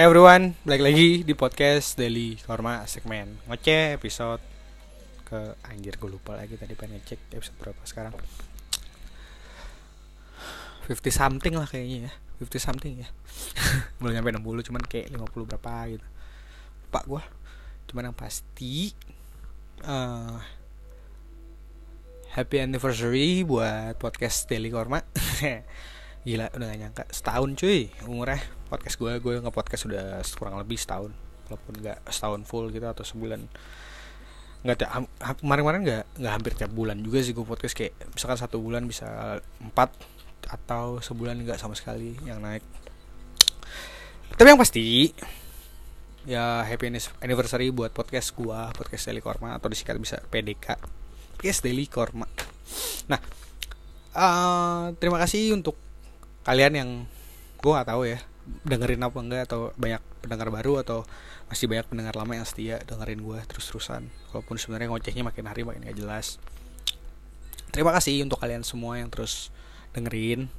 Hey everyone, balik lagi di podcast Daily Korma segmen ngoceh episode ke anjir gue lupa lagi tadi pengen ngecek episode berapa sekarang. 50 something lah kayaknya ya. 50 something ya. Belum nyampe 60 cuman kayak 50 berapa gitu. Pak gue cuman yang pasti uh, happy anniversary buat podcast Daily Korma gila udah gak nyangka setahun cuy umurnya podcast gue gue nge podcast sudah kurang lebih setahun walaupun nggak setahun full gitu atau sebulan nggak kemarin-kemarin nggak nggak hampir tiap bulan juga sih gue podcast kayak misalkan satu bulan bisa empat atau sebulan nggak sama sekali yang naik tapi yang pasti ya happy anniversary buat podcast gua podcast Daily Korma atau disingkat bisa PDK podcast Daily Korma nah uh, terima kasih untuk kalian yang gue nggak tahu ya dengerin apa enggak atau banyak pendengar baru atau masih banyak pendengar lama yang setia dengerin gue terus-terusan. Walaupun sebenarnya ngocehnya makin hari makin gak jelas. Terima kasih untuk kalian semua yang terus dengerin.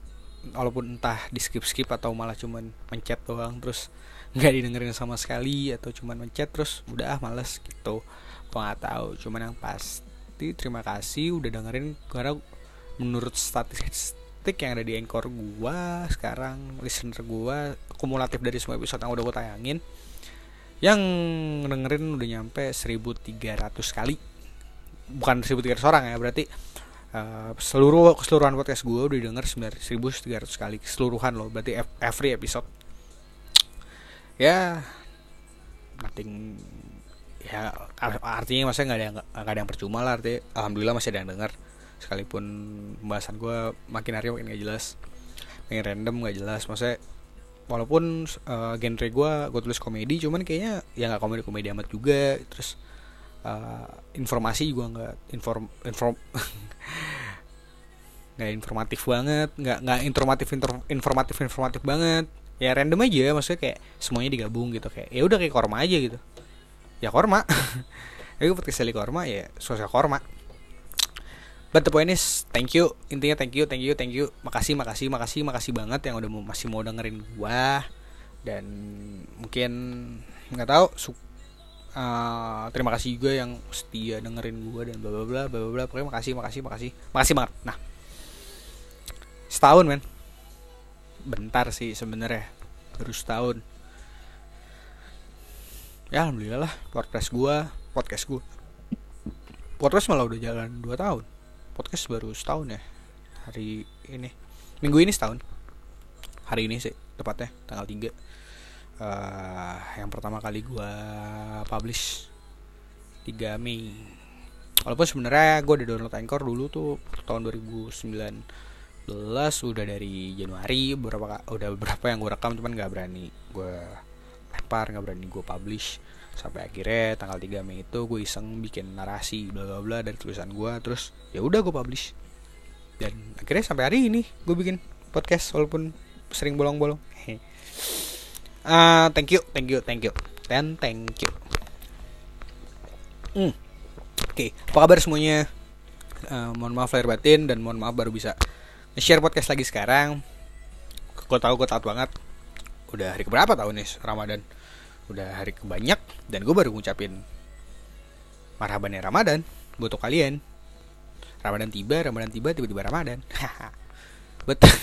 Walaupun entah di skip skip atau malah cuman mencet doang terus nggak didengerin sama sekali atau cuman mencet terus udah ah males gitu. Gue nggak tahu cuman yang pasti terima kasih udah dengerin karena menurut statistik yang ada di anchor gua sekarang listener gua kumulatif dari semua episode yang udah gue tayangin yang dengerin udah nyampe 1300 kali. Bukan 1300 orang ya berarti uh, seluruh keseluruhan podcast gue udah denger 1300 kali keseluruhan loh berarti every episode. Ya nothing ya artinya maksudnya nggak ada yang nggak ada yang percuma lah artinya alhamdulillah masih ada yang denger sekalipun pembahasan gue makin hari makin gak jelas makin random gak jelas. Maksudnya walaupun uh, genre gue gue tulis komedi cuman kayaknya ya nggak komedi komedi amat juga. Terus uh, informasi juga nggak inform inform nggak informatif banget nggak nggak informatif informatif informatif banget. Ya random aja maksudnya kayak semuanya digabung gitu kayak ya udah kayak korma aja gitu. Ya korma. Gue podcast korma ya sosial korma But the point is, thank you. Intinya thank you, thank you, thank you. Makasih, makasih, makasih, makasih banget yang udah masih mau dengerin gua. Dan mungkin nggak tahu uh, terima kasih juga yang setia dengerin gua dan bla bla bla bla bla. Pokoknya makasih, makasih, makasih. Makasih banget. Nah. Setahun, men. Bentar sih sebenarnya. Baru setahun. Ya alhamdulillah lah podcast gua, podcast gua. Podcast malah udah jalan 2 tahun podcast baru setahun ya. Hari ini. Minggu ini setahun. Hari ini sih tepatnya tanggal 3 uh, yang pertama kali gua publish 3 Mei. Walaupun sebenarnya gue udah download Anchor dulu tuh tahun 2019 udah dari Januari beberapa udah beberapa yang gue rekam cuman nggak berani gue lempar nggak berani gue publish sampai akhirnya tanggal 3 Mei itu gue iseng bikin narasi bla bla bla dari tulisan gue terus ya udah gue publish. Dan akhirnya sampai hari ini gue bikin podcast walaupun sering bolong-bolong. Uh, thank you thank you thank you. Dan thank you. Hmm. oke okay. apa kabar semuanya? Uh, mohon maaf lahir batin dan mohon maaf baru bisa share podcast lagi sekarang. Gue tahu gue tahu banget. Udah hari keberapa tahun nih Ramadan udah hari kebanyak dan gue baru ngucapin marhaban ya Ramadan buat kalian. Ramadan tiba Ramadan tiba tiba-tiba Ramadan. Betul.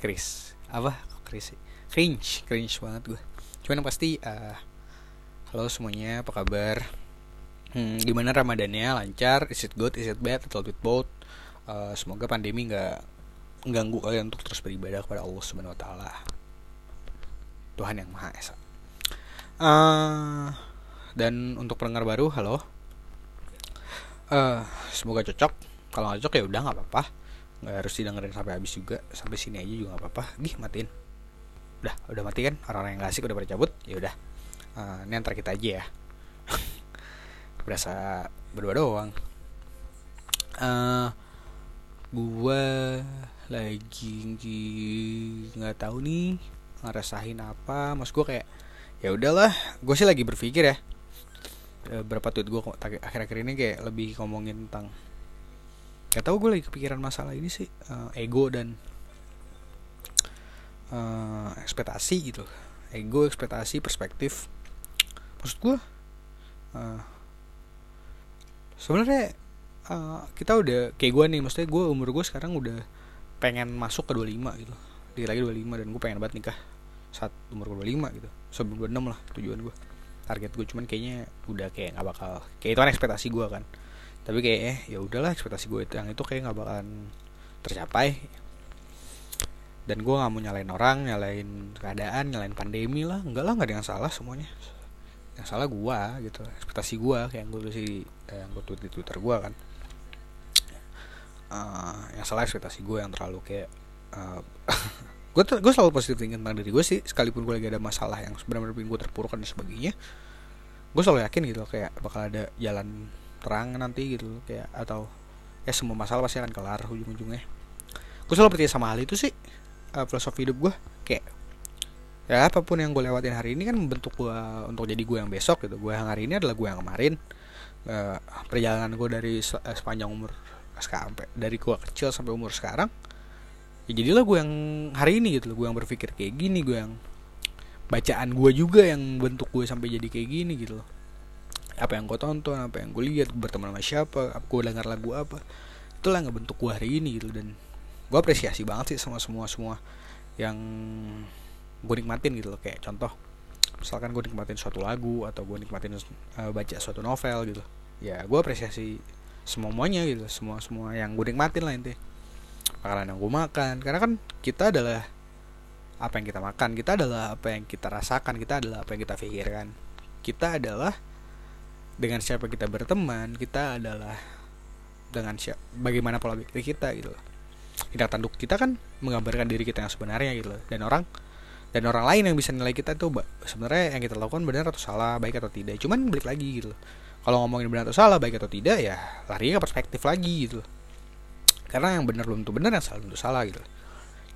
Chris. Apa? Chris cringe cringe banget gue cuman yang pasti uh, halo semuanya apa kabar? Hmm, gimana Ramadannya? Lancar? Is it good? Is it bad? Little bit both. Uh, semoga pandemi nggak ganggu kalian untuk terus beribadah kepada Allah Subhanahu Wa Taala. Tuhan yang Maha Esa Uh, dan untuk pendengar baru, halo. Uh, semoga cocok. Kalau nggak cocok ya udah nggak apa-apa. Nggak harus didengerin sampai habis juga. Sampai sini aja juga nggak apa-apa. Gih matiin. Udah, udah mati kan? Orang-orang yang asik udah pada cabut. Ya udah. Uh, ini antar kita aja ya. Berasa berdua doang. Uh, gua lagi nggak tahu nih ngerasain apa. Mas gue kayak ya udahlah gue sih lagi berpikir ya. E, berapa tweet gue akhir-akhir ini kayak lebih ngomongin tentang gak tau gue lagi kepikiran masalah ini sih uh, ego dan uh, ekspektasi gitu. Ego ekspektasi perspektif. Maksud gue uh, sebenarnya uh, kita udah kayak gue nih maksudnya gue umur gue sekarang udah pengen masuk ke 25 gitu. Lagi 25 dan gue pengen banget nikah saat umur gue 25 gitu. Sebelum 26 lah tujuan gue target gue cuman kayaknya udah kayak nggak bakal kayak itu kan ekspektasi gue kan. Tapi kayak eh ya udahlah ekspektasi gue itu yang itu kayak nggak bakalan tercapai. Dan gue nggak mau nyalain orang nyalain keadaan nyalain pandemi lah. Enggak lah nggak ada yang salah semuanya. Yang salah gue gitu ekspektasi gue kayak gue tulis di eh, yang gue tweet di twitter gue kan. Uh, yang salah ekspektasi gue yang terlalu kayak uh, gue gue selalu positif thinking tentang diri gue sih sekalipun gue lagi ada masalah yang sebenarnya gue terpuruk dan sebagainya gue selalu yakin gitu kayak bakal ada jalan terang nanti gitu kayak atau ya semua masalah pasti akan kelar ujung-ujungnya. Gue selalu percaya sama hal itu sih uh, filosofi hidup gue kayak ya apa pun yang gue lewatin hari ini kan membentuk gue untuk jadi gue yang besok gitu gue yang hari ini adalah gue yang kemarin. Uh, perjalanan gue dari uh, sepanjang umur sampai dari gue kecil sampai umur sekarang ya jadilah gue yang hari ini gitu loh gue yang berpikir kayak gini gue yang bacaan gue juga yang bentuk gue sampai jadi kayak gini gitu loh. Apa yang gue tonton apa yang gue lihat berteman sama siapa gue dengar lagu apa itulah nggak bentuk gue hari ini gitu. Dan gue apresiasi banget sih sama semua semua yang gue nikmatin gitu loh. Kayak contoh misalkan gue nikmatin suatu lagu atau gue nikmatin uh, baca suatu novel gitu. Ya gue apresiasi semuanya gitu semua semua yang gue nikmatin lah intinya makanan yang gue makan. Karena kan kita adalah apa yang kita makan kita adalah apa yang kita rasakan kita adalah apa yang kita pikirkan. Kita adalah dengan siapa kita berteman kita adalah dengan siapa bagaimana pola pikir kita gitu loh. Tindak tanduk kita kan menggambarkan diri kita yang sebenarnya gitu loh. Dan orang dan orang lain yang bisa nilai kita tuh sebenarnya yang kita lakukan benar atau salah baik atau tidak. Cuman balik lagi gitu loh. Kalau ngomongin benar atau salah baik atau tidak ya lari ke perspektif lagi gitu karena yang benar belum tentu benar yang salah belum tentu salah gitu.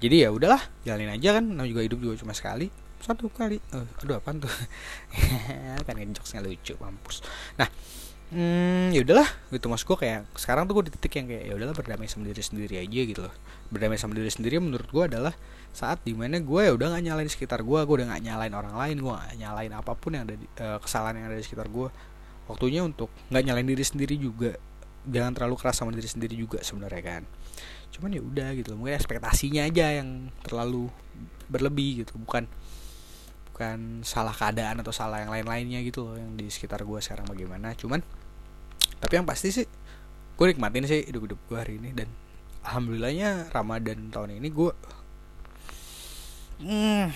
Jadi ya udahlah jalanin aja kan. Namanya juga hidup juga cuma sekali. Satu kali. Uh, aduh apa tuh? Kan ngejokesnya lucu mampus. Nah hmm, ya udahlah. Gitu mas gue kayak sekarang tuh gue di titik yang kayak ya udahlah berdamai sama diri sendiri aja gitu loh. Berdamai sama diri sendiri menurut gue adalah saat di mana gue ya udah gak nyalain sekitar gue gue udah gak nyalain orang lain gue gak nyalain apa pun yang ada di, uh, kesalahan yang ada di sekitar gue waktunya untuk nggak nyalain diri sendiri juga jangan terlalu keras sama diri sendiri juga sebenarnya kan. Cuman ya udah gitu mungkin ekspektasinya aja yang terlalu berlebih gitu bukan bukan salah keadaan atau salah yang lain-lainnya gitu loh yang di sekitar gue sekarang bagaimana. Cuman tapi yang pasti sih gue nikmatin sih hidup-hidup gue hari ini dan alhamdulillahnya Ramadan tahun ini gue hmm,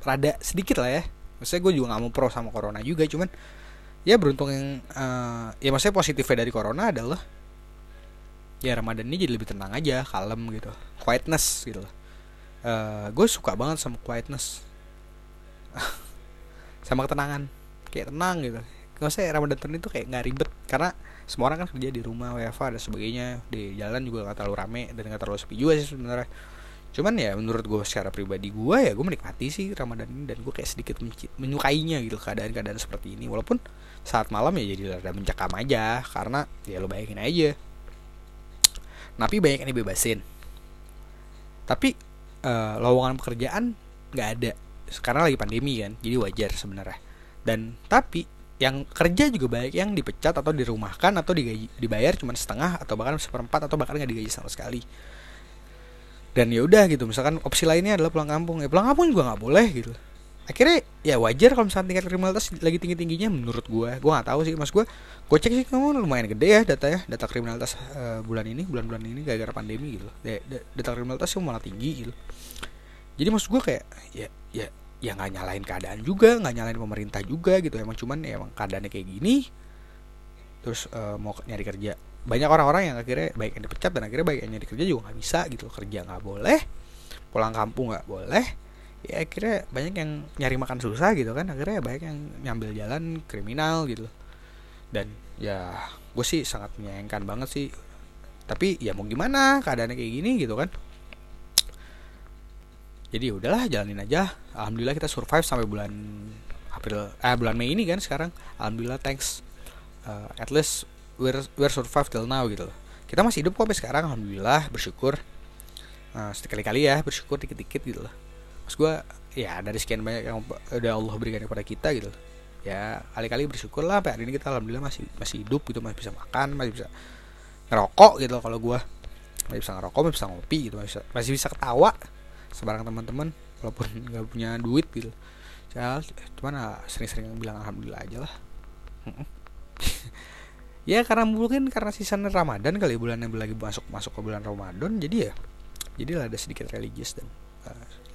rada sedikit lah ya. Maksudnya gue juga nggak mau pro sama corona juga cuman ya beruntung yang uh, ya maksudnya positifnya dari corona adalah ya Ramadan ini jadi lebih tenang aja kalem gitu quietness gitu. Uh, gue suka banget sama quietness. Sama ketenangan kayak tenang gitu. Nggak usah Ramadan tahun itu kayak nggak ribet karena semua orang kan kerja di rumah WFA dan sebagainya. Di jalan juga nggak terlalu rame dan nggak terlalu sepi juga sih sebenarnya. Cuman ya menurut gue secara pribadi gue ya gue menikmati sih Ramadan ini dan gue kayak sedikit menyukainya gitu keadaan-keadaan seperti ini. Walaupun saat malam ya jadi rada mencekam aja karena ya lo bayangin aja. Napi banyak yang dibebasin. Tapi uh, lowongan pekerjaan nggak ada. Sekarang lagi pandemi kan jadi wajar sebenarnya. Dan tapi yang kerja juga banyak yang dipecat atau dirumahkan atau digaji, dibayar cuma setengah atau bahkan seperempat atau bahkan nggak digaji sama sekali. Dan ya udah gitu misalkan opsi lainnya adalah pulang kampung. Ya pulang kampung juga nggak boleh gitu akhirnya ya wajar kalau misalnya tingkat kriminalitas lagi tinggi tingginya menurut gue gue nggak tahu sih mas gue gue cek sih kamu lumayan gede ya data ya data kriminalitas uh, bulan ini bulan-bulan ini gara-gara pandemi gitu data kriminalitas sih malah tinggi gitu. Jadi maksud gue kayak ya ya ya nggak nyalain keadaan juga nggak nyalain pemerintah juga gitu. Emang cuman ya emang keadaannya kayak gini terus uh, mau nyari kerja. Banyak orang-orang yang akhirnya baik yang dipecat dan akhirnya baik yang nyari kerja juga nggak bisa gitu kerja nggak boleh pulang kampung nggak boleh ya akhirnya banyak yang nyari makan susah gitu kan. Akhirnya banyak yang nyambil jalan kriminal gitu. Dan ya gue sih sangat menyayangkan banget sih. Tapi ya mau gimana keadaannya kayak gini gitu kan. Jadi ya udahlah jalanin aja. Alhamdulillah kita survive sampai bulan April eh bulan Mei ini kan sekarang. Alhamdulillah thanks. Uh, at least we're we're survive till now gitu. Loh kita masih hidup kok sampai sekarang. Alhamdulillah bersyukur. Uh, sekali-kali ya bersyukur dikit-dikit gitu loh Mas gue ya dari sekian banyak yang udah Allah berikan kepada kita gitu. Ya kali-kali bersyukur lah sampai hari ini kita alhamdulillah masih masih hidup gitu masih bisa makan masih bisa ngerokok gitu kalau gue masih bisa ngerokok masih bisa ngopi gitu masih bisa, masih bisa ketawa sebarang teman-teman walaupun nggak punya duit gitu. Cal, cuman ah, sering-sering bilang alhamdulillah aja lah. Ya karena mungkin karena season Ramadan kali ya, bulannya lagi masuk masuk ke bulan Ramadan jadi ya jadi lah ada sedikit religius dan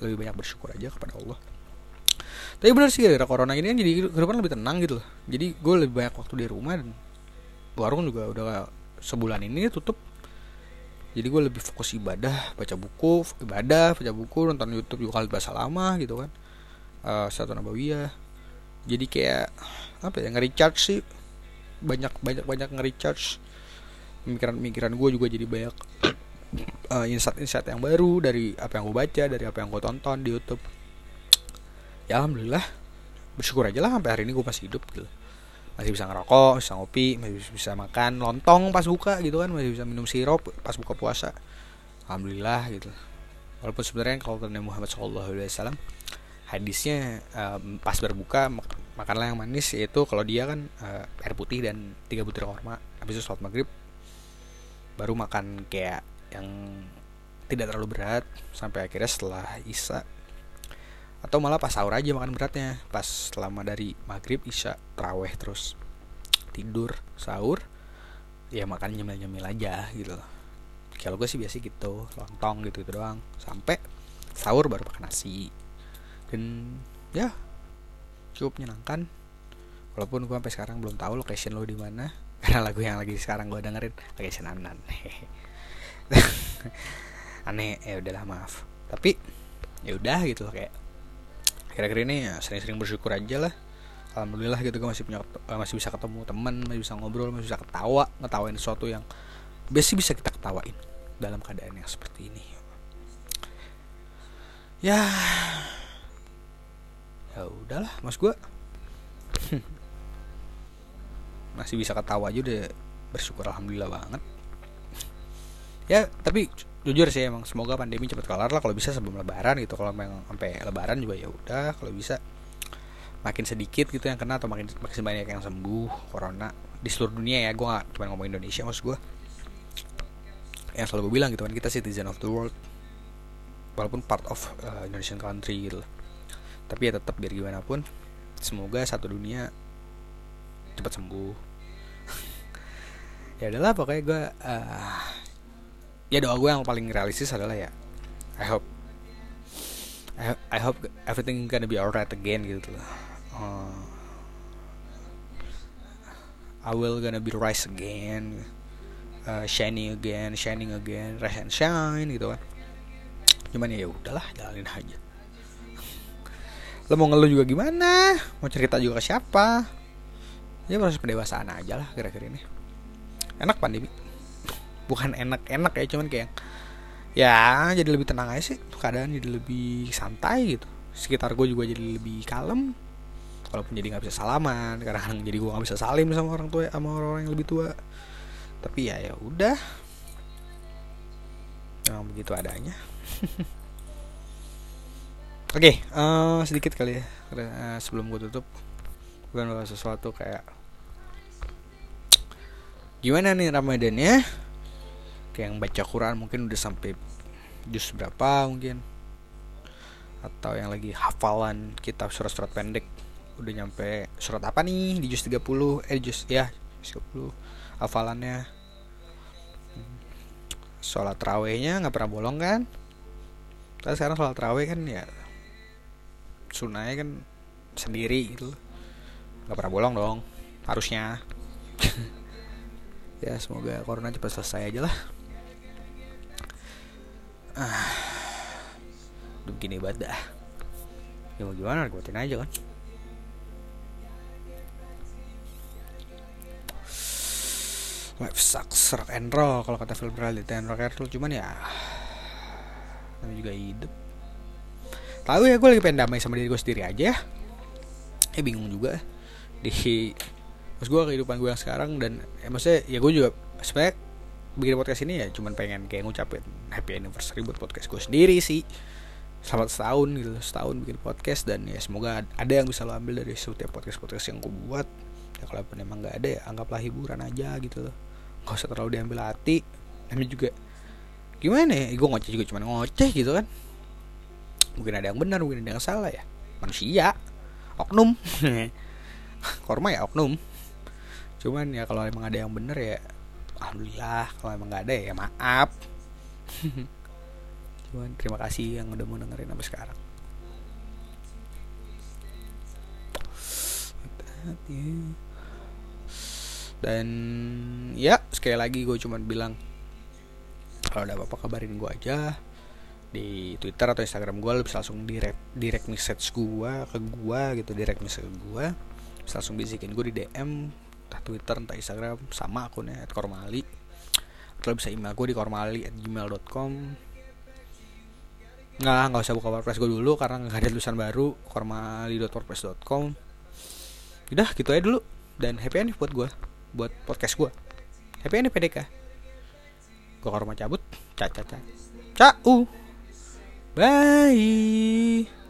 lebih banyak bersyukur aja kepada Allah. Tapi benar sih gara corona ini kan jadi kehidupan lebih tenang gitu loh. Jadi gue lebih banyak waktu di rumah dan warung juga udah sebulan ini tutup. Jadi gue lebih fokus ibadah baca buku ibadah baca buku nonton YouTube juga kali bahasa lama gitu kan. Uh, satu nabawiyah. Jadi kayak apa ya nge-recharge sih. Banyak banyak banyak nge-recharge. Pemikiran-pemikiran gue juga jadi banyak uh, insight-insight yang baru dari apa yang gue baca dari apa yang gue tonton di YouTube. Ya alhamdulillah. Bersyukur aja lah sampai hari ini gue masih hidup gitu. Masih bisa ngerokok bisa ngopi masih bisa makan lontong pas buka gitu kan. Masih bisa minum sirup pas buka puasa. Alhamdulillah gitu. Walaupun sebenarnya kalau Nabi Muhammad SAW hadisnya um, pas berbuka mak makanlah yang manis yaitu kalau dia kan uh, air putih dan tiga butir korma. Habis itu sholat maghrib baru makan kayak yang tidak terlalu berat sampai akhirnya setelah isya atau malah pas sahur aja makan beratnya. Pas selama dari maghrib isya teraweh terus tidur sahur ya makan nyemil nyemil aja gitu. Kalau gue sih biasa gitu lontong gitu gitu doang. Sampai sahur baru makan nasi. Dan ya cukup menyenangkan. Walaupun gue sampai sekarang belum tahu location lo di mana. Karena lagu yang lagi sekarang gue dengerin location anan aneh ya udahlah maaf. Tapi ya udah gitu loh kayak kira-kira ini ya sering-sering bersyukur aja lah. Alhamdulillah gitu gue masih punya eh, masih bisa ketemu teman masih bisa ngobrol masih bisa ketawa ngetawain sesuatu yang biasa bisa kita ketawain dalam keadaan yang seperti ini. Ya ya udahlah mas gue masih bisa ketawa aja udah bersyukur alhamdulillah banget ya tapi jujur sih emang semoga pandemi cepat kelar lah kalau bisa sebelum lebaran gitu. Kalau memang sampai lebaran juga ya udah kalau bisa makin sedikit gitu yang kena atau makin makin banyak yang sembuh corona di seluruh dunia ya. Gue gak cuma ngomong Indonesia maksud gue yang selalu gue bilang gitu kan kita citizen of the world walaupun part of uh, Indonesian country gitu. Tapi ya tetap biar gimana pun semoga satu dunia cepat sembuh. Ya adalah pokoknya gue uh, ya doa gue yang paling realistis adalah ya I hope I, I hope everything gonna be alright again gitu loh. Uh, I will gonna be rise again uh, shining again shining again rise and shine gitu kan. Cuman ya udahlah jalanin aja. Lo mau ngeluh juga gimana? Mau cerita juga ke siapa? Ya proses pendewasaan aja lah kira-kira ini. Enak pandemi bukan enak-enak ya cuman kayak ya jadi lebih tenang aja sih. Keadaan jadi lebih santai gitu. Sekitar gue juga jadi lebih kalem. Walaupun jadi nggak bisa salaman karena kadang jadi gue nggak bisa salim sama orang tua sama orang-orang yang lebih tua. Tapi ya ya udah. Memang begitu adanya. Oke okay, uh, eh, sedikit kali ya. Uh, sebelum gue tutup bukan sesuatu kayak gimana nih ramadannya yang baca Quran mungkin udah sampai juz berapa mungkin. Atau yang lagi hafalan kitab surat-surat pendek. Udah nyampe surat apa nih? Di juz 30 eh juz ya 30 hafalannya. Sholat rawehnya nggak pernah bolong kan? Tapi sekarang sholat raweh kan ya sunahnya kan sendiri gitu. Nggak pernah bolong dong harusnya. Ya semoga corona cepat selesai aja lah ah begini banget dah. Ya mau gimana kuatin aja kan. Life sucks rock and roll kalau kata film reality and rock and roll cuman ya namanya juga hidup. Tahu ya gue lagi pengen damai sama diri gue sendiri aja eh bingung juga. Di mas gue kehidupan gue yang sekarang dan eh, maksudnya ya gue juga sebenarnya bikin podcast ini ya cuman pengen kayak ngucapin happy anniversary buat podcast gue sendiri sih. Selamat setahun gitu setahun bikin podcast dan ya semoga ada yang bisa lo ambil dari setiap podcast podcast yang gue buat. Ya kalau emang nggak ada ya anggaplah hiburan aja gitu loh. Nggak usah terlalu diambil hati. Namanya juga gimana ya? Gue ngoceh juga cuma ngoceh gitu kan. Mungkin ada yang benar mungkin ada yang salah ya. Manusia oknum. Korma ya oknum. Cuman ya kalau emang ada yang bener ya alhamdulillah kalau emang nggak ada ya maaf. Cuman terima kasih yang udah mau dengerin sampai sekarang. Dan ya sekali lagi gue cuman bilang kalau ada apa-apa kabarin gue aja. Di Twitter atau Instagram gue lo bisa langsung direct direct message gue ke gue gitu direct message ke gue bisa langsung bisikin gue di DM entah Twitter entah Instagram sama akunnya at kormali. Atau bisa email gue di kormali at gmail.com nggak nggak usah buka WordPress gue dulu karena nggak ada tulisan baru kormali.wordpress.com udah gitu aja dulu. Dan happy ending buat gue buat podcast gue happy ending PDK gue korma cabut. Ca ca ca. Ca uh bye